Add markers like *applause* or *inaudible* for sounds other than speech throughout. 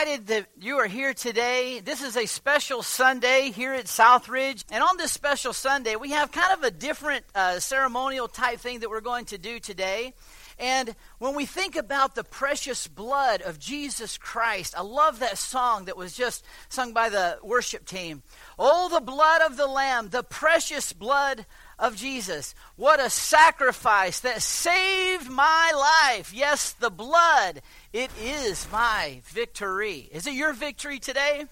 excited that you are here today. This is a special Sunday here at Southridge. And on this special Sunday, we have kind of a different uh, ceremonial type thing that we're going to do today. And when we think about the precious blood of Jesus Christ, I love that song that was just sung by the worship team. Oh, the blood of the Lamb, the precious blood of Jesus. What a sacrifice that saved my life. Yes, the blood. It is my victory. Is it your victory today?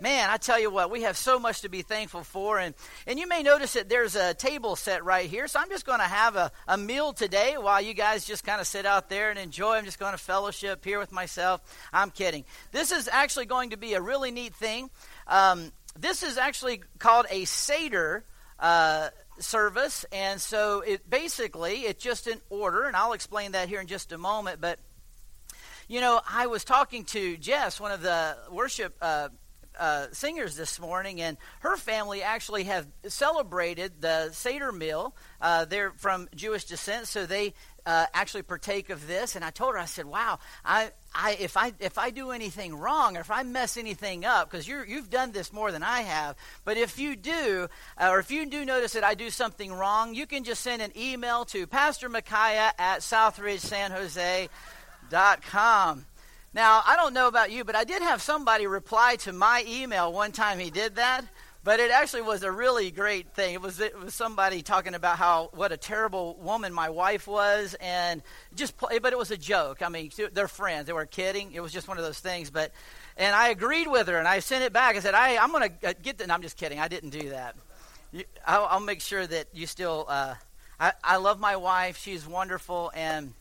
Man, I tell you what, we have so much to be thankful for. And, and you may notice that there's a table set right here. So I'm just going to have a, a meal today while you guys just kind of sit out there and enjoy. I'm just going to fellowship here with myself. I'm kidding. This is actually going to be a really neat thing. Um, this is actually called a Seder. Uh, service and so it basically it's just an order and i'll explain that here in just a moment but you know i was talking to jess one of the worship uh, uh, singers this morning, and her family actually have celebrated the Seder meal. Uh, they're from Jewish descent, so they uh, actually partake of this. And I told her, I said, "Wow, I, I, if I, if I do anything wrong, or if I mess anything up, because you you've done this more than I have, but if you do, uh, or if you do notice that I do something wrong, you can just send an email to Pastor Micaiah at SouthridgeSanJose.com." Now, I don't know about you, but I did have somebody reply to my email one time he did that. But it actually was a really great thing. It was it was somebody talking about how what a terrible woman my wife was, and just play, but it was a joke. I mean, they're friends. They were kidding. It was just one of those things. But and I agreed with her, and I sent it back. I said, I I'm going to uh, get the. I'm just kidding. I didn't do that. You, I'll, I'll, make sure that you still. Uh, I I love my wife. She's wonderful, and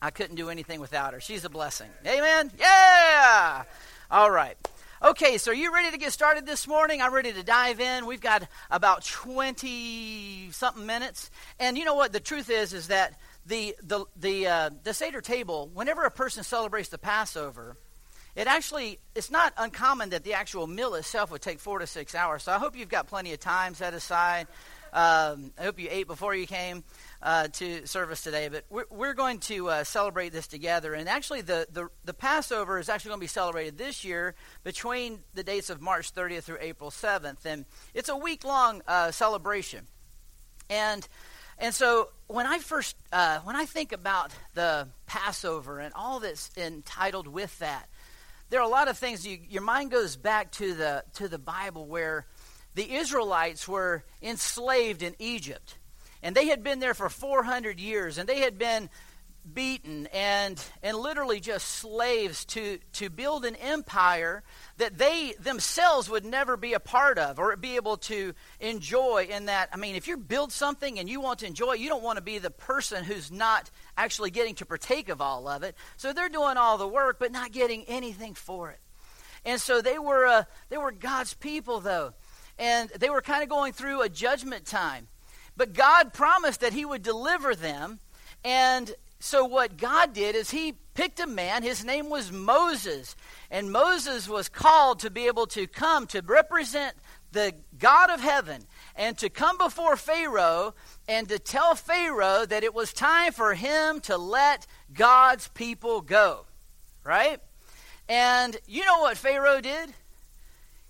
I couldn't do anything without her. She's a blessing. Amen? Yeah! All right. Okay, so are you ready to get started this morning? I'm ready to dive in. We've got about 20 something minutes. And you know what? The truth is, is that the, the, the, uh, the Seder table, whenever a person celebrates the Passover, it actually, it's not uncommon that the actual meal itself would take four to six hours. So I hope you've got plenty of time set aside. Um, I hope you ate before you came uh, to service today, but we're, we're going to uh, celebrate this together. And actually, the, the, the, Passover is actually going to be celebrated this year between the dates of March 30th through April 7th. And it's a week long uh, celebration. And, and so when I first, uh, when I think about the Passover and all that's entitled with that, there are a lot of things you, your mind goes back to the, to the Bible where the Israelites were enslaved in Egypt and they had been there for 400 years, and they had been beaten and and literally just slaves to to build an empire that they themselves would never be a part of or be able to enjoy in that I mean if you build something and you want to enjoy it you don't want to be the person who's not actually getting to partake of all of it. So they're doing all the work but not getting anything for it. And so they were uh, they were God's people though. And they were kind of going through a judgment time but God promised that He would deliver them. And so what God did is He picked a man. His name was Moses. And Moses was called to be able to come to represent the God of heaven and to come before Pharaoh and to tell Pharaoh that it was time for him to let God's people go. Right? And you know what Pharaoh did?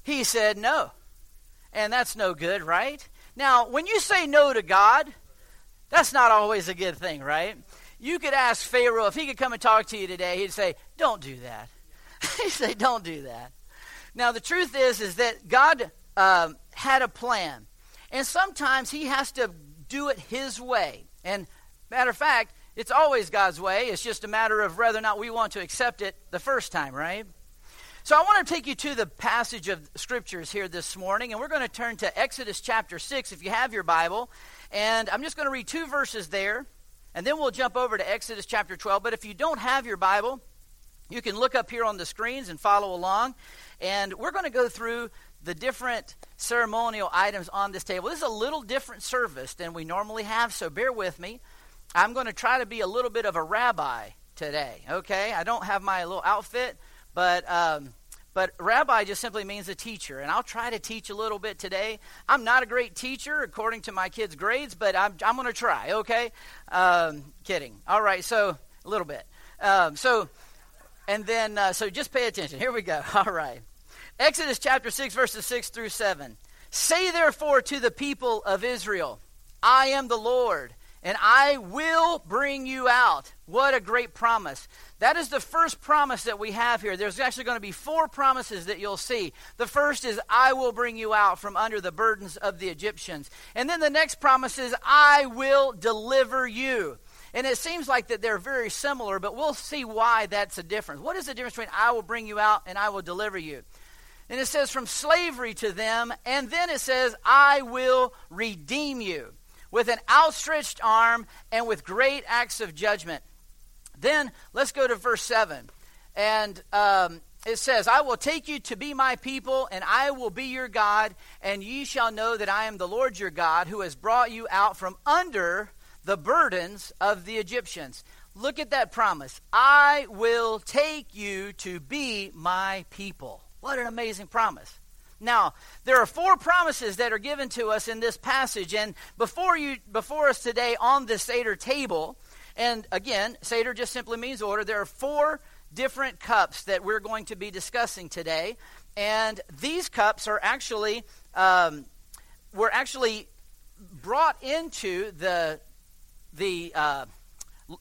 He said no. And that's no good, right? Now, when you say no to God, that's not always a good thing, right? You could ask Pharaoh if he could come and talk to you today, he'd say, Don't do that. *laughs* he'd say, Don't do that. Now, the truth is, is that God um, had a plan. And sometimes he has to do it his way. And matter of fact, it's always God's way. It's just a matter of whether or not we want to accept it the first time, right? So I want to take you to the passage of scriptures here this morning, and we're going to turn to Exodus chapter 6 if you have your Bible. And I'm just going to read two verses there, and then we'll jump over to Exodus chapter 12. But if you don't have your Bible, you can look up here on the screens and follow along. And we're going to go through the different ceremonial items on this table. This is a little different service than we normally have, so bear with me. I'm going to try to be a little bit of a rabbi today, okay? I don't have my little outfit but um, but rabbi just simply means a teacher, and I'll try to teach a little bit today. I'm not a great teacher according to my kids' grades, but I'm I'm going to try. Okay, um, kidding. All right, so a little bit. Um, so And then, uh, so just pay attention. Here we go. *laughs* All right. Exodus chapter 6, verses 6 through 7. Say therefore to the people of Israel, I am the Lord, and I will bring you out. What a great promise. That is the first promise that we have here. There's actually going to be four promises that you'll see. The first is, I will bring you out from under the burdens of the Egyptians. And then the next promise is, I will deliver you. And it seems like that they're very similar, but we'll see why that's a difference. What is the difference between I will bring you out and I will deliver you? And it says from slavery to them, and then it says, I will redeem you with an outstretched arm and with great acts of judgment. Then let's go to verse 7. And um, it says, I will take you to be my people, and I will be your God, and ye shall know that I am the Lord your God, who has brought you out from under the burdens of the Egyptians. Look at that promise. I will take you to be my people. What an amazing promise. Now, there are four promises that are given to us in this passage, and before you before us today on the Seder table, and again, Seder just simply means order. There are four different cups that we're going to be discussing today, and these cups are actually um, were actually brought into the the uh,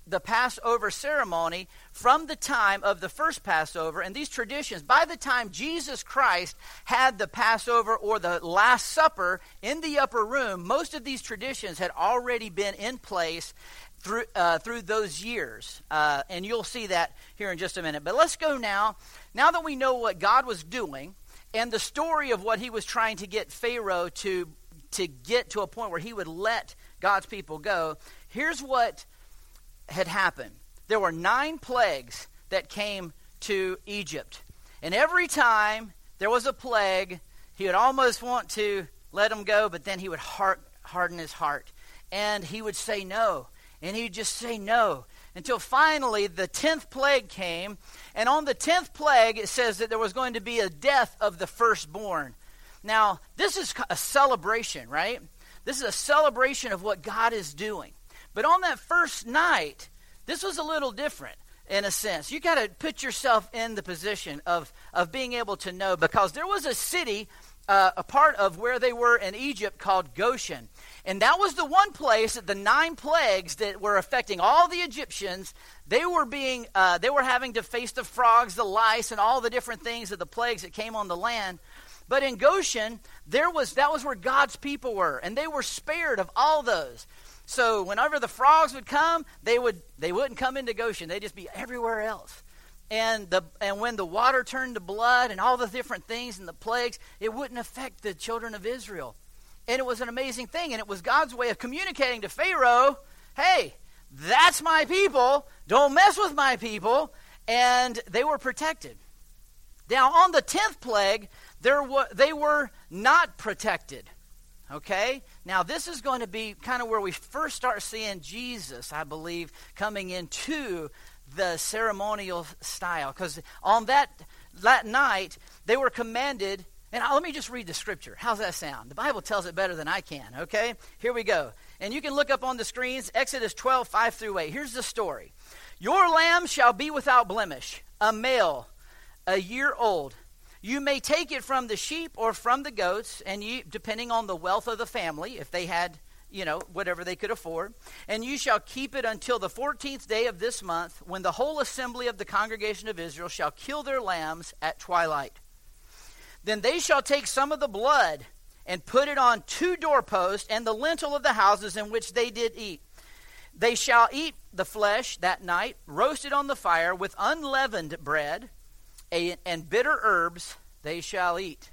the Passover ceremony from the time of the first Passover. And these traditions, by the time Jesus Christ had the Passover or the Last Supper in the upper room, most of these traditions had already been in place through, uh, through those years. Uh, and you'll see that here in just a minute. But let's go now. Now that we know what God was doing and the story of what he was trying to get Pharaoh to, to get to a point where he would let God's people go, here's what had happened there were nine plagues that came to Egypt. And every time there was a plague, he would almost want to let them go, but then he would harden his heart. And he would say no and he'd just say no until finally the 10th plague came. And on the 10th plague, it says that there was going to be a death of the firstborn. Now, this is a celebration, right? This is a celebration of what God is doing. But on that first night, this was a little different in a sense. You got to put yourself in the position of, of being able to know because there was a city, uh, a part of where they were in Egypt called Goshen. And that was the one place that the nine plagues that were affecting all the Egyptians, they were being, uh, they were having to face the frogs, the lice, and all the different things of the plagues that came on the land. But in Goshen, there was that was where God's people were, and they were spared of all those. So whenever the frogs would come, they would they wouldn't come into Goshen; they'd just be everywhere else. And the and when the water turned to blood and all the different things and the plagues, it wouldn't affect the children of Israel. And it was an amazing thing. And it was God's way of communicating to Pharaoh hey, that's my people. Don't mess with my people. And they were protected. Now, on the 10th plague, there were, they were not protected. Okay? Now, this is going to be kind of where we first start seeing Jesus, I believe, coming into the ceremonial style. Because on that, that night, they were commanded and let me just read the scripture. How's that sound? The Bible tells it better than I can, okay? Here we go. And you can look up on the screens Exodus 12, 5 through 8. Here's the story Your lamb shall be without blemish, a male, a year old. You may take it from the sheep or from the goats, and you, depending on the wealth of the family, if they had, you know, whatever they could afford. And you shall keep it until the 14th day of this month, when the whole assembly of the congregation of Israel shall kill their lambs at twilight. Then they shall take some of the blood and put it on two doorposts and the lintel of the houses in which they did eat. They shall eat the flesh that night, roasted on the fire with unleavened bread and bitter herbs they shall eat.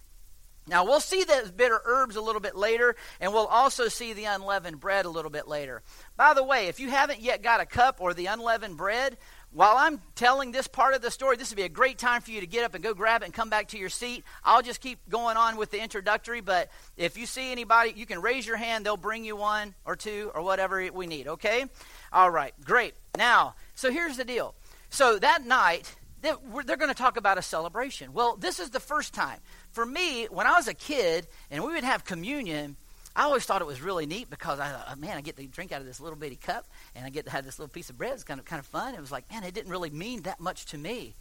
Now, we'll see the bitter herbs a little bit later, and we'll also see the unleavened bread a little bit later. By the way, if you haven't yet got a cup or the unleavened bread, while I'm telling this part of the story, this would be a great time for you to get up and go grab it and come back to your seat. I'll just keep going on with the introductory, but if you see anybody, you can raise your hand. They'll bring you one or two or whatever we need, okay? All right, great. Now, so here's the deal. So that night, they're going to talk about a celebration. Well, this is the first time. For me, when I was a kid and we would have communion, I always thought it was really neat because I thought, oh, man, I get to drink out of this little bitty cup and I get to have this little piece of bread. It's kind of kind of fun. It was like, man, it didn't really mean that much to me.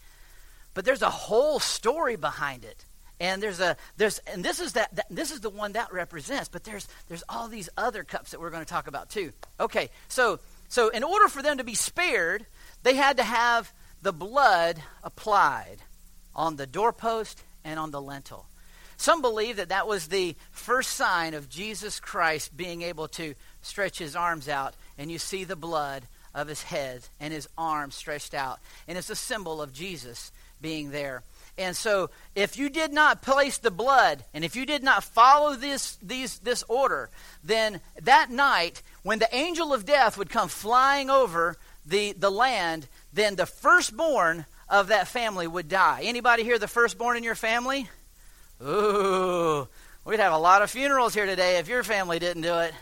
but there's a whole story behind it. And there's a there's and this is that, that this is the one that represents, but there's there's all these other cups that we're going to talk about too. Okay, so so in order for them to be spared, they had to have the blood applied on the doorpost and on the lintel. Some believe that that was the first sign of Jesus Christ being able to stretch his arms out, and you see the blood of his head and his arms stretched out. And it's a symbol of Jesus being there. And so, if you did not place the blood, and if you did not follow this, these, this order, then that night, when the angel of death would come flying over the, the land, then the firstborn of that family would die. Anybody here the firstborn in your family? Ooh, we'd have a lot of funerals here today if your family didn't do it.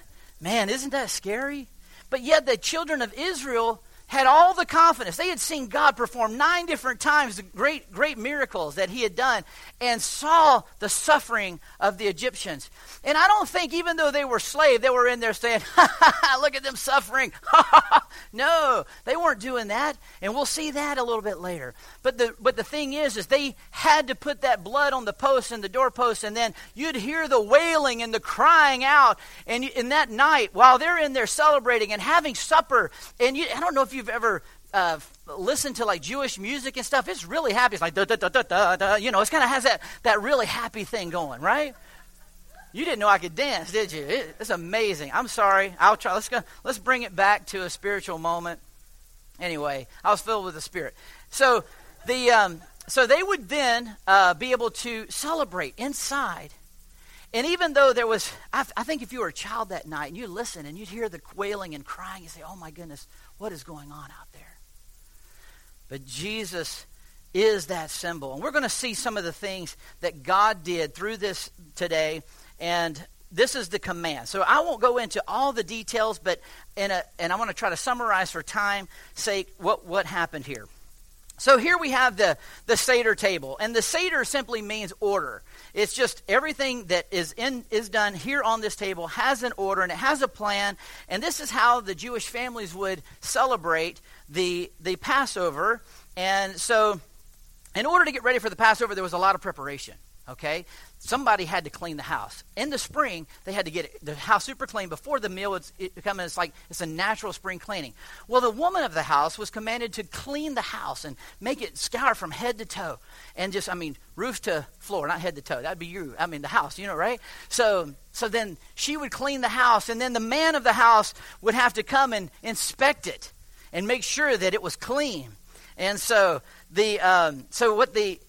Man, isn't that scary? But yet the children of Israel had all the confidence. They had seen God perform nine different times the great, great miracles that he had done and saw the suffering of the Egyptians. And I don't think, even though they were slaves, they were in there saying, *laughs* look at them suffering. *laughs* no, they weren't doing that. And we'll see that a little bit later. But the, but the thing is, is they had to put that blood on the posts and the doorposts, and then you'd hear the wailing and the crying out. And in that night, while they're in there celebrating and having supper, and you, I don't know if you've ever uh, listened to like Jewish music and stuff, it's really happy. It's like da da da da da da. You know, it's kind of has that that really happy thing going, right? You didn't know I could dance, did you? It, it's amazing. I'm sorry. I'll try. Let's go. Let's bring it back to a spiritual moment. Anyway, I was filled with the Spirit. So the um, so they would then uh, be able to celebrate inside. And even though there was, I, I think if you were a child that night and you listen and you'd hear the wailing and crying, you say, "Oh my goodness, what is going on out there? But Jesus is that symbol. And we're going to see some of the things that God did through this today. And this is the command. So I won't go into all the details, but in a, and I want to try to summarize for time's sake what, what happened here. So here we have the, the Seder table. And the Seder simply means order. It's just everything that is in is done here on this table has an order and it has a plan. And this is how the Jewish families would celebrate the the Passover. And so in order to get ready for the Passover, there was a lot of preparation. Okay? Somebody had to clean the house. In the spring, they had to get the house super clean before the meal would come in. It's like it's a natural spring cleaning. Well, the woman of the house was commanded to clean the house and make it scour from head to toe. And just, I mean, roof to floor, not head to toe. That'd be you. I mean, the house, you know, right? So, so then she would clean the house, and then the man of the house would have to come and inspect it and make sure that it was clean. And so the um, so what the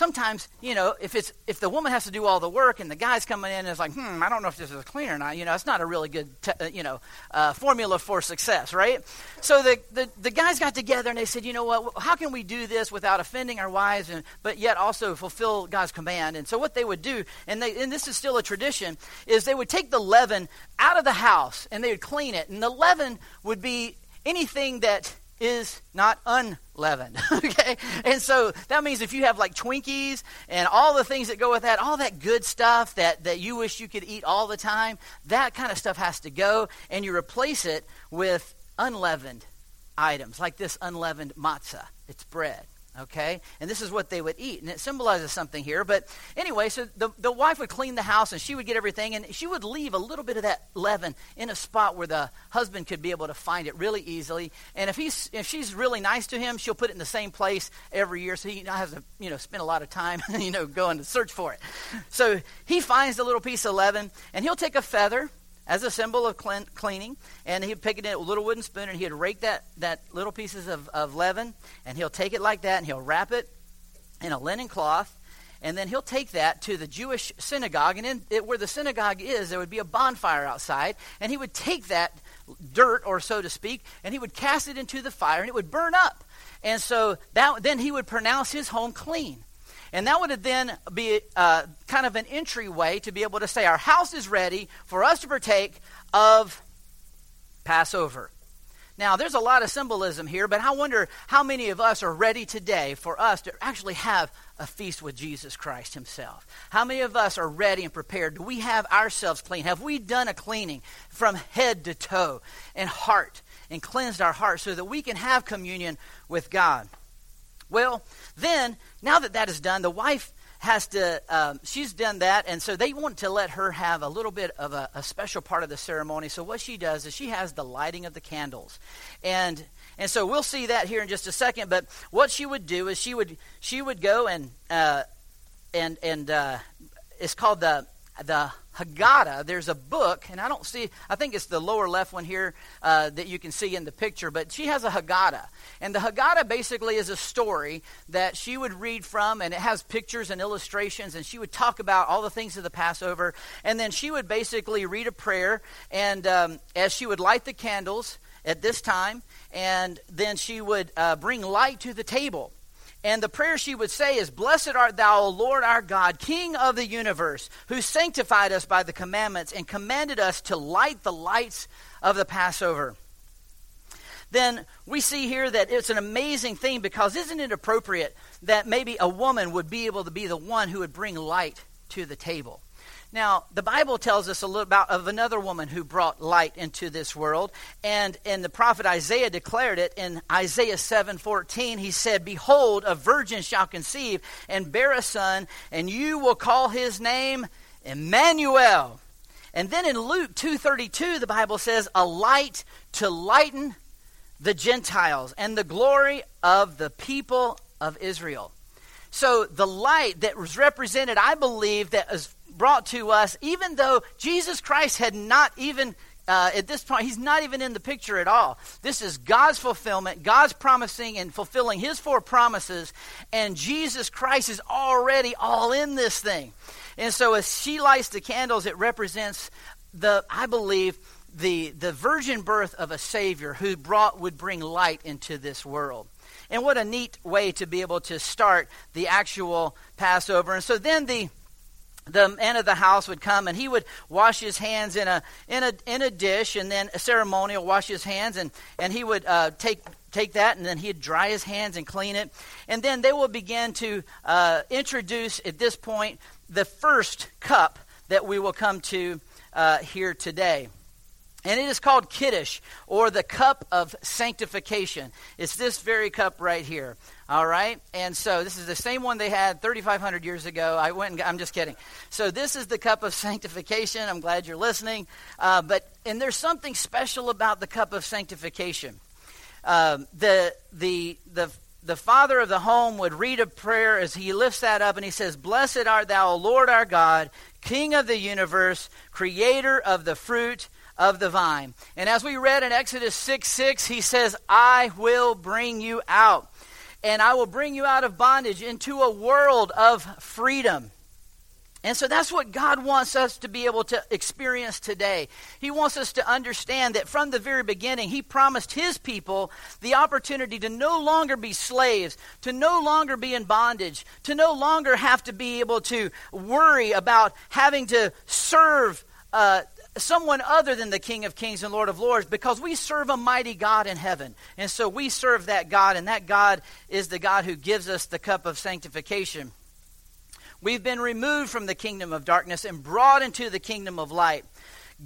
sometimes, you know, if it's if the woman has to do all the work and the guy's coming in and is like, hmm, I don't know if this is a clean or not. You know, it's not a really good, te- uh, you know, uh, formula for success, right? So the, the the guys got together and they said, you know what? How can we do this without offending our wives and but yet also fulfill God's command? And so what they would do, and they and this is still a tradition, is they would take the leaven out of the house and they would clean it, and the leaven would be anything that is not unleavened. *laughs* okay? And so that means if you have like Twinkies and all the things that go with that, all that good stuff that, that you wish you could eat all the time, that kind of stuff has to go, and you replace it with unleavened items, like this unleavened matzah. It's bread. Okay? And this is what they would eat. And it symbolizes something here. But anyway, so the, the wife would clean the house and she would get everything. And she would leave a little bit of that leaven in a spot where the husband could be able to find it really easily. And if, he's, if she's really nice to him, she'll put it in the same place every year. So he has to you know, spend a lot of time *laughs* you know, going to search for it. So he finds the little piece of leaven and he'll take a feather as a symbol of clean, cleaning. And he'd pick it in a little wooden spoon and he'd rake that, that little pieces of, of leaven and he'll take it like that and he'll wrap it in a linen cloth. And then he'll take that to the Jewish synagogue. And in it, where the synagogue is, there would be a bonfire outside. And he would take that dirt, or so to speak, and he would cast it into the fire and it would burn up. And so that, then he would pronounce his home clean. And that would then be uh, kind of an entryway to be able to say, Our house is ready for us to partake of Passover. Now, there's a lot of symbolism here, but I wonder how many of us are ready today for us to actually have a feast with Jesus Christ Himself. How many of us are ready and prepared? Do we have ourselves clean? Have we done a cleaning from head to toe and heart and cleansed our heart so that we can have communion with God? Well, then, now that that is done, the wife has to, um, she's done that, and so they want to let her have a little bit of a, a, special part of the ceremony. So what she does is she has the lighting of the candles, and and so we'll see that here in just a second. But what she would do is she would she would go and uh, and and uh, it's called the the Haggadah, there's a book, and I don't see, I think it's the lower left one here uh, that you can see in the picture, but she has a Haggadah. And the Haggadah basically is a story that she would read from, and it has pictures and illustrations, and she would talk about all the things of the Passover. And then she would basically read a prayer, and um, as she would light the candles at this time, and then she would uh, bring light to the table. And the prayer she would say is, Blessed art thou, O Lord our God, King of the universe, who sanctified us by the commandments and commanded us to light the lights of the Passover. Then we see here that it's an amazing thing because isn't it appropriate that maybe a woman would be able to be the one who would bring light to the table? Now, the Bible tells us a little about of another woman who brought light into this world, and and the prophet Isaiah declared it in Isaiah 7:14. He said, "Behold, a virgin shall conceive and bear a son, and you will call his name Emmanuel." And then in Luke 2:32, the Bible says, "A light to lighten the Gentiles and the glory of the people of Israel." So the light that was represented, I believe, that is brought to us, even though Jesus Christ had not even, uh, at this point, he's not even in the picture at all. This is God's fulfillment, God's promising and fulfilling his four promises, and Jesus Christ is already all in this thing. And so as she lights the candles, it represents the, I believe, the, the virgin birth of a Savior who brought, would bring light into this world. And what a neat way to be able to start the actual Passover. And so then the the man of the house would come and he would wash his hands in a in a in a dish and then a ceremonial wash his hands and and he would uh, take take that and then he'd dry his hands and clean it and then they will begin to uh, introduce at this point the first cup that we will come to uh, here today and it is called Kiddush, or the cup of sanctification. It's this very cup right here. All right? And so this is the same one they had 3,500 years ago. I went and, I'm just kidding. So this is the cup of *laughs* sanctification. I'm glad you're listening. Uh, but, and there's something special about the cup of sanctification. Um, the, the, the, the father of the home would read a prayer as he lifts that up and he says, Blessed art thou, O Lord our God, King of the universe, creator of the fruit of the vine. And as we read in Exodus 6 6, he says, I will bring you out, and I will bring you out of bondage into a world of freedom. And so that's what God wants us to be able to experience today. He wants us to understand that from the very beginning, He promised His people the opportunity to no longer be slaves, to no longer be in bondage, to no longer have to be able to worry about having to serve uh, someone other than the King of Kings and Lord of Lords because we serve a mighty God in heaven. And so we serve that God, and that God is the God who gives us the cup of sanctification. We've been removed from the kingdom of darkness and brought into the kingdom of light.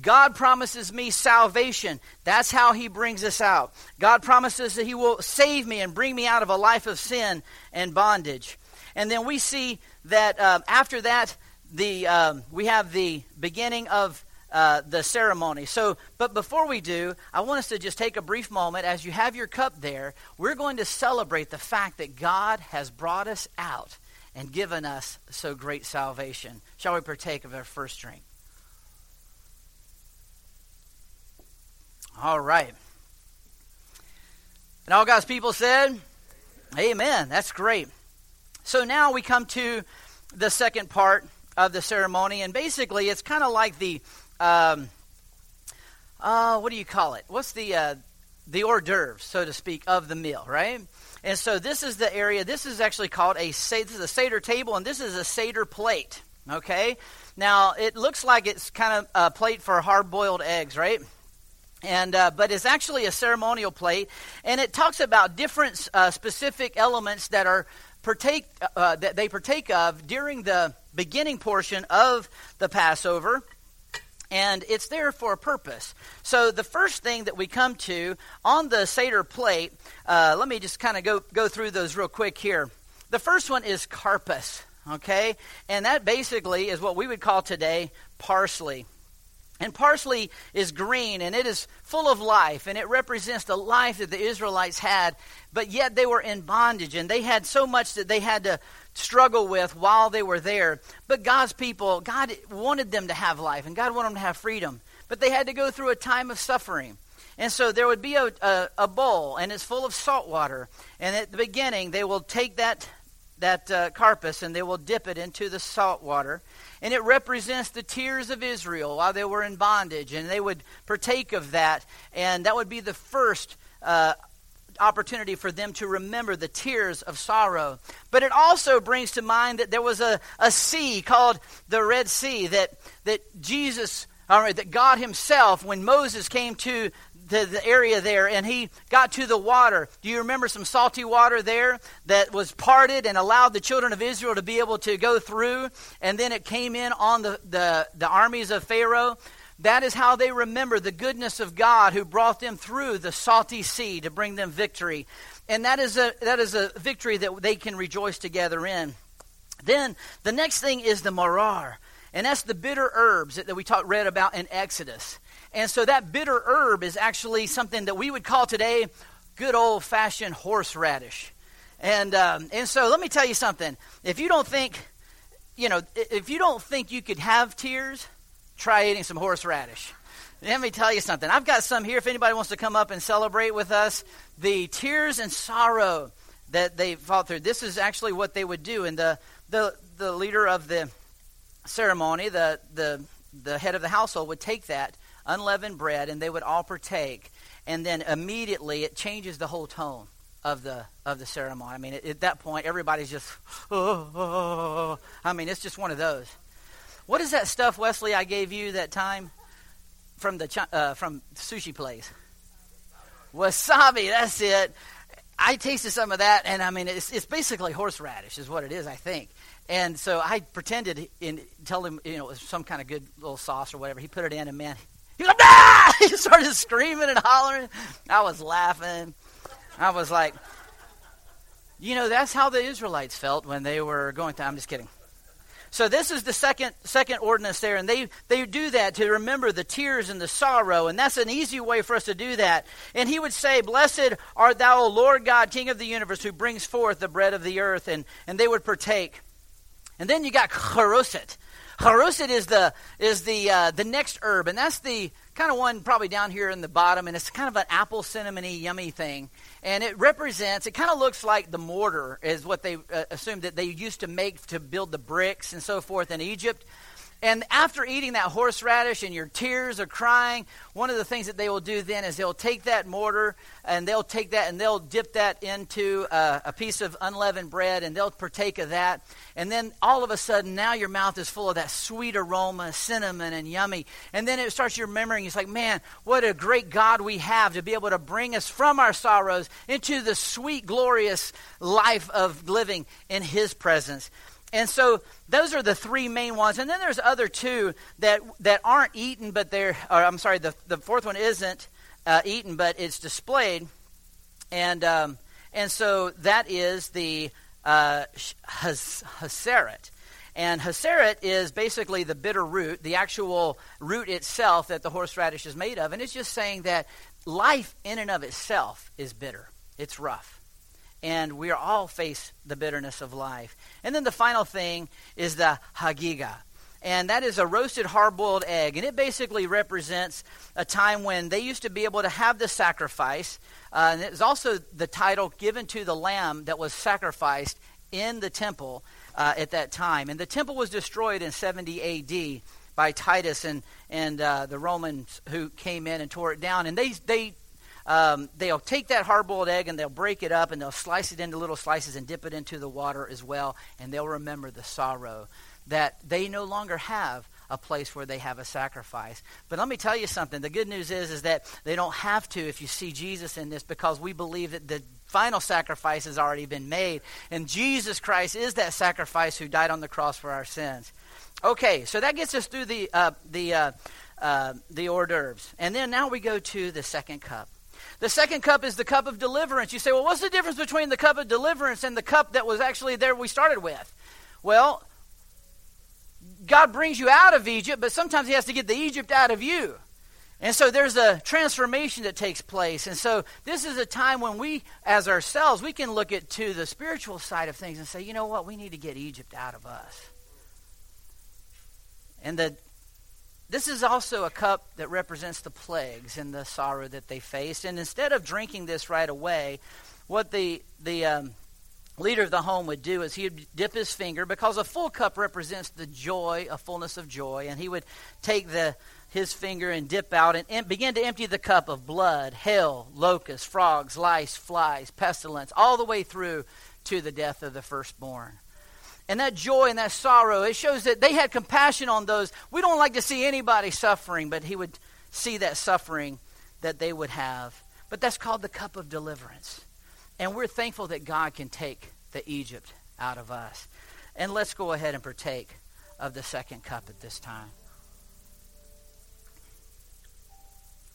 God promises me salvation. That's how He brings us out. God promises that He will save me and bring me out of a life of sin and bondage. And then we see that um, after that, the um, we have the beginning of uh, the ceremony. So, but before we do, I want us to just take a brief moment as you have your cup there. We're going to celebrate the fact that God has brought us out and given us so great salvation. Shall we partake of our first drink? All right. And all God's people said, Amen. That's great. So now we come to the second part of the ceremony, and basically it's kind of like the um, uh, what do you call it? What's the uh, the hors d'oeuvres, so to speak, of the meal, right? And so this is the area. This is actually called a this is a seder table, and this is a seder plate. Okay. Now it looks like it's kind of a plate for hard boiled eggs, right? And uh, but it's actually a ceremonial plate, and it talks about different uh, specific elements that are partake uh, that they partake of during the beginning portion of the Passover. And it's there for a purpose. So the first thing that we come to on the Seder plate, uh, let me just kind of go, go through those real quick here. The first one is karpas, okay? And that basically is what we would call today parsley. And parsley is green and it is full of life and it represents the life that the Israelites had, but yet they were in bondage and they had so much that they had to struggle with while they were there. But God's people, God wanted them to have life and God wanted them to have freedom, but they had to go through a time of suffering. And so there would be a, a, a bowl and it's full of salt water. And at the beginning, they will take that, that uh, karpas and they will dip it into the salt water and it represents the tears of Israel while they were in bondage, and they would partake of that, and that would be the first uh, opportunity for them to remember the tears of sorrow. But it also brings to mind that there was a, a sea called the Red Sea that, that Jesus, or that God Himself, when Moses came to the, the area there and he got to the water. Do you remember some salty water there that was parted and allowed the children of Israel to be able to go through? And then it came in on the, the, the armies of Pharaoh. That is how they remember the goodness of God who brought them through the salty sea to bring them victory. And that is a, that is a victory that they can rejoice together in. Then the next thing is the marar. And that's the bitter herbs that, that we talk, read about in Exodus. And so that bitter herb is actually something that we would call today good old fashioned horseradish. And, um, and so let me tell you something. If you don't think, you know, if you don't think you could have tears, try eating some horseradish. Let me tell you something. I've got some here if anybody wants to come up and celebrate with us. The tears and sorrow that they fought through. This is actually what they would do. And the, the, the leader of the ceremony, the, the, the head of the household, would take that unleavened bread, and they would all partake. And then immediately it changes the whole tone of the of the ceremony. I mean, at, at that point, everybody's just, oh oh, oh, oh, oh, I mean, it's just one of those. What is that stuff, Wesley? I gave you that time from the uh, from sushi place. Wasabi. That's it. I tasted some of that, and I mean, it's it's basically horseradish, is what it is, I think. And so I pretended and told him, you know, it was some kind of good little sauce or whatever. He put it in, and man, he like, ah! *laughs* He started screaming and hollering. I was laughing. I was like, you know, that's how the Israelites felt when they were going to. I'm just kidding. So this is the second second ordinance there, and they they do that to remember the tears and the sorrow, and that's an easy way for us to do that. And he would say, "Blessed art thou, O Lord God, King of the universe, who brings forth the bread of the earth," and and they would partake. And then you got charoset. Harusit is the is the uh, the next herb, and that's the kind of one probably down here in the bottom, and it's kind of an apple cinnamony yummy thing, and it represents. It kind of looks like the mortar is what they uh, assumed that they used to make to build the bricks and so forth in Egypt. And after eating that horseradish and your tears are crying, one of the things that they will do then is they'll take that mortar and they'll take that and they'll dip that into a, a piece of unleavened bread and they'll partake of that. And then all of a sudden, now your mouth is full of that sweet aroma, cinnamon and yummy. And then it starts your remembering. It's like, man, what a great God we have to be able to bring us from our sorrows into the sweet, glorious life of living in His presence. And so those are the three main ones. And then there's other two that, that aren't eaten, but they're, I'm sorry, the, the fourth one isn't uh, eaten, but it's displayed. And, um, and so that is the uh, haseret. And haseret is basically the bitter root, the actual root itself that the horseradish is made of. And it's just saying that life in and of itself is bitter, it's rough and we all face the bitterness of life. And then the final thing is the hagiga. And that is a roasted hard boiled egg. And it basically represents a time when they used to be able to have the sacrifice. Uh, and it's also the title given to the lamb that was sacrificed in the temple uh, at that time. And the temple was destroyed in 70 AD by Titus and, and uh, the Romans who came in and tore it down. And they, they um, they'll take that hard boiled egg and they'll break it up and they'll slice it into little slices and dip it into the water as well. And they'll remember the sorrow that they no longer have a place where they have a sacrifice. But let me tell you something. The good news is, is that they don't have to if you see Jesus in this because we believe that the final sacrifice has already been made. And Jesus Christ is that sacrifice who died on the cross for our sins. Okay, so that gets us through the, uh, the, uh, uh, the hors d'oeuvres. And then now we go to the second cup. The second cup is the cup of deliverance. You say, well, what's the difference between the cup of deliverance and the cup that was actually there we started with? Well, God brings you out of Egypt, but sometimes He has to get the Egypt out of you. And so there's a transformation that takes place. And so this is a time when we, as ourselves, we can look at to the spiritual side of things and say, you know what, we need to get Egypt out of us. And the this is also a cup that represents the plagues and the sorrow that they faced. And instead of drinking this right away, what the the um, leader of the home would do is he would dip his finger because a full cup represents the joy, a fullness of joy, and he would take the his finger and dip out and em- begin to empty the cup of blood, hail, locusts, frogs, lice, flies, pestilence, all the way through to the death of the firstborn. And that joy and that sorrow, it shows that they had compassion on those. We don't like to see anybody suffering, but he would see that suffering that they would have. But that's called the cup of deliverance. And we're thankful that God can take the Egypt out of us. And let's go ahead and partake of the second cup at this time.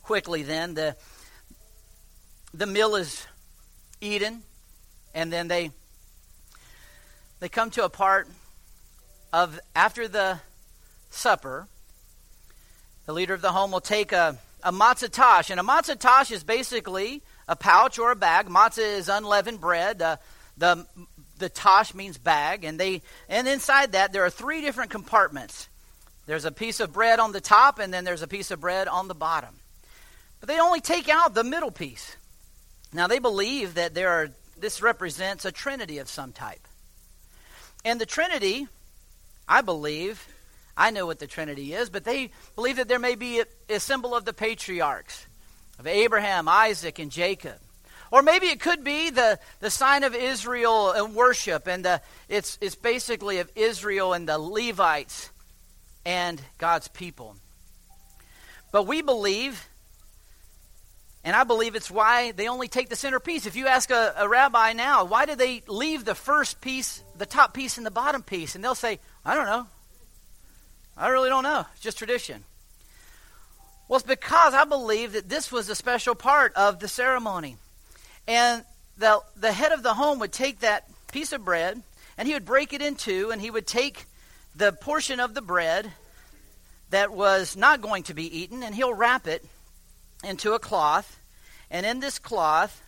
Quickly, then, the, the meal is eaten, and then they, they come to a part of after the supper. The leader of the home will take a, a matzah tash, and a matzah tash is basically a pouch or a bag. Matzah is unleavened bread. Uh, the the tosh means bag, and they and inside that there are three different compartments. There's a piece of bread on the top, and then there's a piece of bread on the bottom. But they only take out the middle piece. Now they believe that there are this represents a trinity of some type. And the trinity, I believe, I know what the trinity is, but they believe that there may be a, a symbol of the patriarchs of Abraham, Isaac, and Jacob. Or maybe it could be the, the sign of Israel and worship, and the, it's, it's basically of Israel and the Levites and God's people. But we believe, and I believe it's why they only take the centerpiece. If you ask a, a rabbi now, why do they leave the first piece, the top piece, and the bottom piece? And they'll say, I don't know. I really don't know. It's just tradition. Well, it's because I believe that this was a special part of the ceremony. And the, the head of the home would take that piece of bread and he would break it in two and he would take the portion of the bread that was not going to be eaten and he'll wrap it into a cloth. And in this cloth,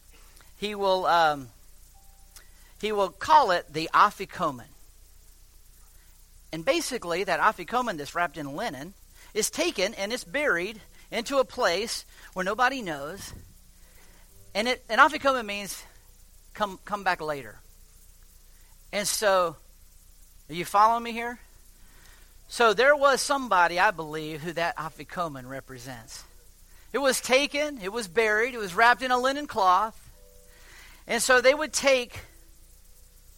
he will, um, he will call it the afikomen. And basically, that afikomen that's wrapped in linen is taken and it's buried into a place where nobody knows. And it and afikomen means come come back later. And so are you following me here? So there was somebody, I believe, who that afikomen represents. It was taken, it was buried, it was wrapped in a linen cloth. And so they would take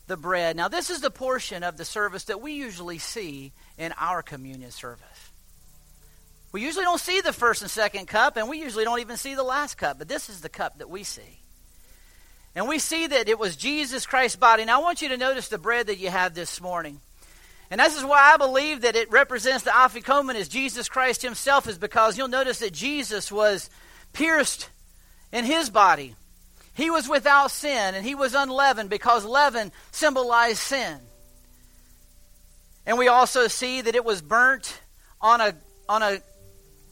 the bread. Now, this is the portion of the service that we usually see in our communion service. We usually don't see the first and second cup, and we usually don't even see the last cup, but this is the cup that we see. And we see that it was Jesus Christ's body. Now, I want you to notice the bread that you have this morning. And this is why I believe that it represents the afikomen as Jesus Christ himself, is because you'll notice that Jesus was pierced in his body. He was without sin, and he was unleavened because leaven symbolized sin. And we also see that it was burnt on a, on a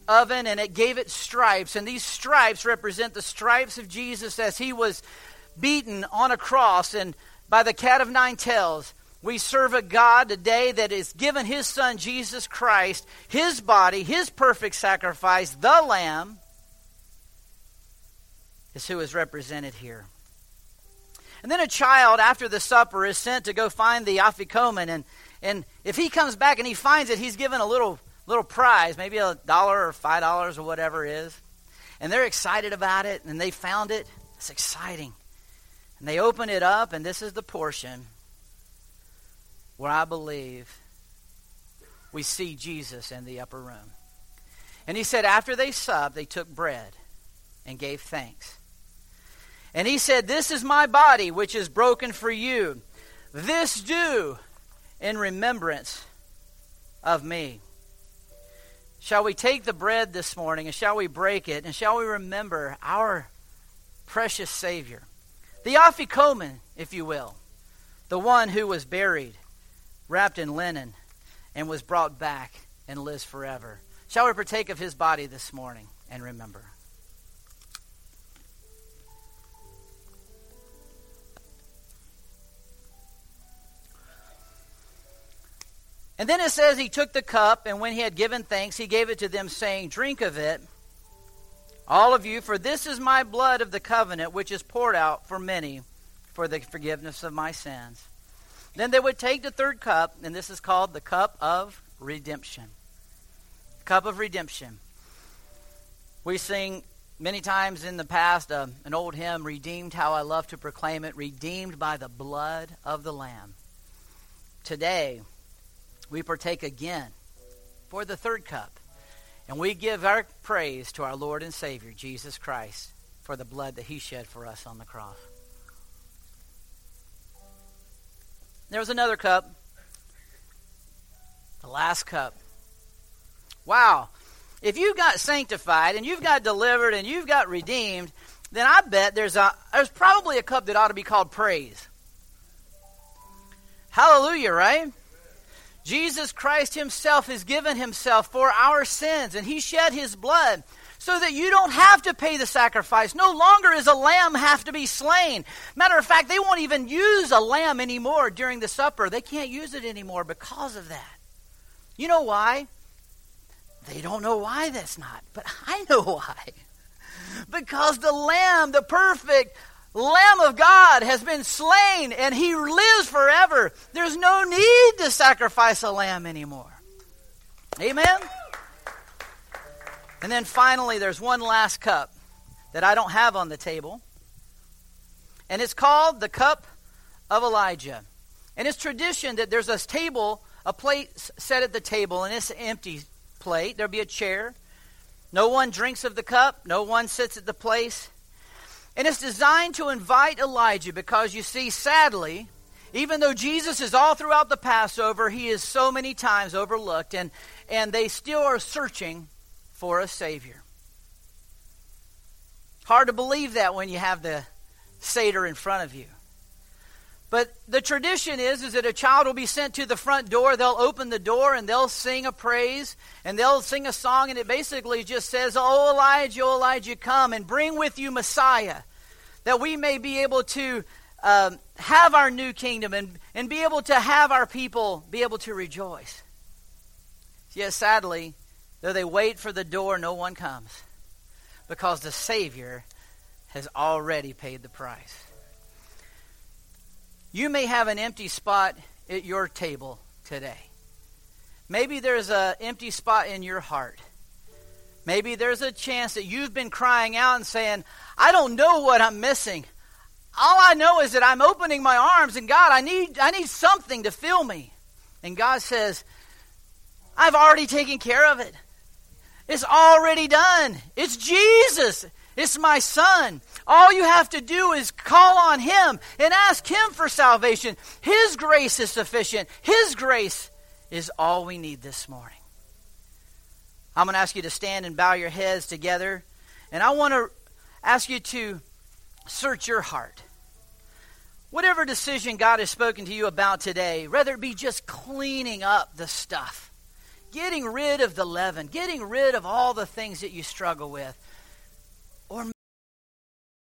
oven and it gave it stripes. And these stripes represent the stripes of Jesus as he was beaten on a cross and by the cat of nine tails. We serve a God today that has given his son Jesus Christ, his body, his perfect sacrifice, the Lamb, is who is represented here. And then a child after the supper is sent to go find the afikomen and and if he comes back and he finds it, he's given a little little prize, maybe a dollar or five dollars or whatever it is. And they're excited about it, and they found it. It's exciting. And they open it up, and this is the portion where I believe we see Jesus in the upper room. And he said, after they supped, they took bread and gave thanks. And he said, This is my body, which is broken for you. This do in remembrance of me. shall we take the bread this morning and shall we break it and shall we remember our precious Savior, the Afikomen, if you will, the one who was buried, wrapped in linen, and was brought back and lives forever. Shall we partake of his body this morning and remember? And then it says he took the cup, and when he had given thanks, he gave it to them, saying, Drink of it, all of you, for this is my blood of the covenant, which is poured out for many for the forgiveness of my sins. Then they would take the third cup, and this is called the cup of redemption. Cup of redemption. We sing many times in the past uh, an old hymn, Redeemed, how I love to proclaim it, redeemed by the blood of the Lamb. Today, we partake again for the third cup. And we give our praise to our Lord and Savior, Jesus Christ, for the blood that he shed for us on the cross. There was another cup, the last cup. Wow. If you got sanctified and you've got delivered and you've got redeemed, then I bet there's a there's probably a cup that ought to be called praise. Hallelujah, right? Jesus Christ Himself has given Himself for our sins, and He shed His blood so that you don't have to pay the sacrifice. No longer is a lamb have to be slain. Matter of fact, they won't even use a lamb anymore during the supper. They can't use it anymore because of that. You know why? They don't know why that's not, but *laughs* I know why. Because the lamb, the perfect Lamb of God has been slain and he lives forever. There's no need to sacrifice a lamb anymore. Amen? And then finally, there's one last cup that I don't have on the table. And it's called the cup of Elijah. And it's tradition that there's a table, a plate set at the table, and it's an empty plate. There'll be a chair. No one drinks of the cup, no one sits at the place. And it's designed to invite Elijah because you see, sadly, even though Jesus is all throughout the Passover, he is so many times overlooked, and, and they still are searching for a Savior. Hard to believe that when you have the Seder in front of you. But the tradition is, is that a child will be sent to the front door. They'll open the door and they'll sing a praise and they'll sing a song. And it basically just says, Oh, Elijah, oh, Elijah, come and bring with you Messiah, that we may be able to um, have our new kingdom and, and be able to have our people be able to rejoice. Yet sadly, though they wait for the door, no one comes because the Savior has already paid the price. You may have an empty spot at your table today. Maybe there's an empty spot in your heart. Maybe there's a chance that you've been crying out and saying, I don't know what I'm missing. All I know is that I'm opening my arms and God, I need I need something to fill me. And God says, I've already taken care of it. It's already done. It's Jesus. It's my son. All you have to do is call on him and ask him for salvation. His grace is sufficient. His grace is all we need this morning. I'm going to ask you to stand and bow your heads together. And I want to ask you to search your heart. Whatever decision God has spoken to you about today, whether it be just cleaning up the stuff, getting rid of the leaven, getting rid of all the things that you struggle with